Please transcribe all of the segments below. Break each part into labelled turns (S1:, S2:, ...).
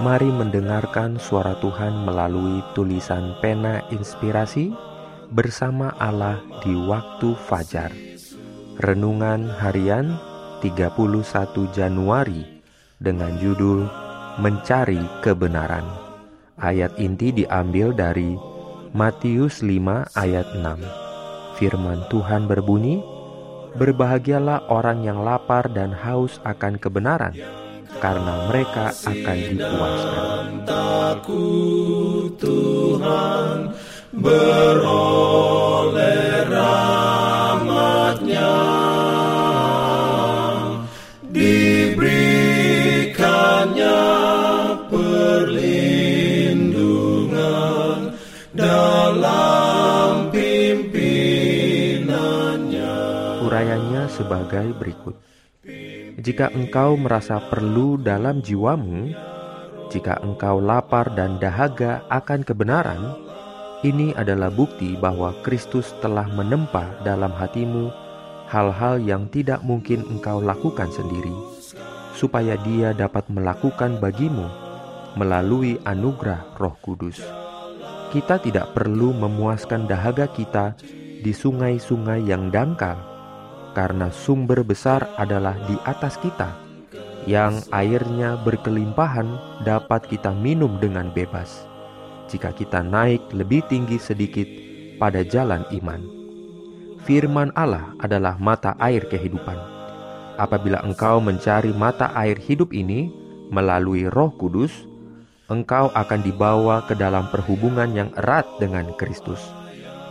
S1: Mari mendengarkan suara Tuhan melalui tulisan pena inspirasi bersama Allah di waktu fajar. Renungan harian 31 Januari dengan judul Mencari Kebenaran. Ayat inti diambil dari Matius 5 ayat 6. Firman Tuhan berbunyi, Berbahagialah orang yang lapar dan haus akan kebenaran, karena mereka akan dipuaskan.
S2: Takut Tuhan beroleh rahmatnya diberikannya perlindungan dalam pimpinannya
S1: Urayanya sebagai berikut. Jika engkau merasa perlu dalam jiwamu, jika engkau lapar dan dahaga akan kebenaran, ini adalah bukti bahwa Kristus telah menempa dalam hatimu hal-hal yang tidak mungkin engkau lakukan sendiri, supaya Dia dapat melakukan bagimu melalui anugerah Roh Kudus. Kita tidak perlu memuaskan dahaga kita di sungai-sungai yang dangkal karena sumber besar adalah di atas kita, yang airnya berkelimpahan dapat kita minum dengan bebas. Jika kita naik lebih tinggi sedikit pada jalan iman, firman Allah adalah mata air kehidupan. Apabila engkau mencari mata air hidup ini melalui Roh Kudus, engkau akan dibawa ke dalam perhubungan yang erat dengan Kristus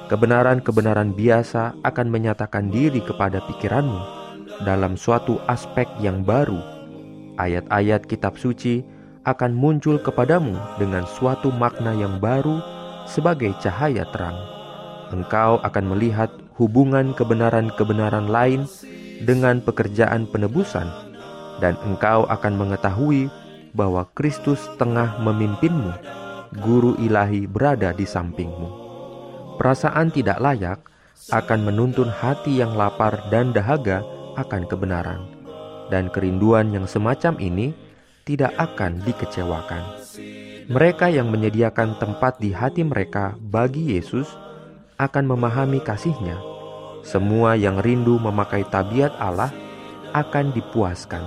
S1: kebenaran-kebenaran biasa akan menyatakan diri kepada pikiranmu dalam suatu aspek yang baru. Ayat-ayat kitab suci akan muncul kepadamu dengan suatu makna yang baru sebagai cahaya terang. Engkau akan melihat hubungan kebenaran-kebenaran lain dengan pekerjaan penebusan, dan engkau akan mengetahui bahwa Kristus tengah memimpinmu, Guru ilahi berada di sampingmu. Perasaan tidak layak akan menuntun hati yang lapar dan dahaga akan kebenaran, dan kerinduan yang semacam ini tidak akan dikecewakan. Mereka yang menyediakan tempat di hati mereka bagi Yesus akan memahami kasihnya. Semua yang rindu memakai tabiat Allah akan dipuaskan.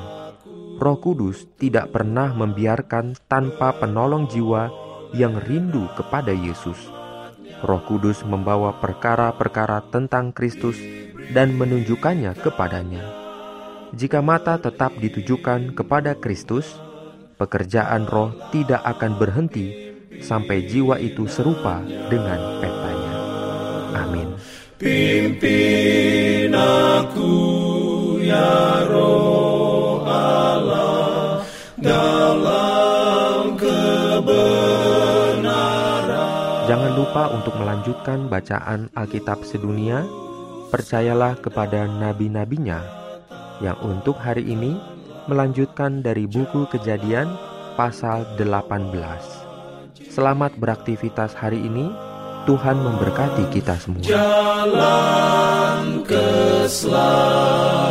S1: Roh Kudus tidak pernah membiarkan tanpa penolong jiwa yang rindu kepada Yesus Roh Kudus membawa perkara-perkara tentang Kristus dan menunjukkannya kepadanya. Jika mata tetap ditujukan kepada Kristus, pekerjaan roh tidak akan berhenti sampai jiwa itu serupa dengan petanya. Amin.
S2: Pimpin aku ya
S1: Jangan lupa untuk melanjutkan bacaan Alkitab sedunia. Percayalah kepada nabi-nabinya yang untuk hari ini melanjutkan dari buku Kejadian pasal 18. Selamat beraktivitas hari ini. Tuhan memberkati kita semua.
S2: Jalan keselamatan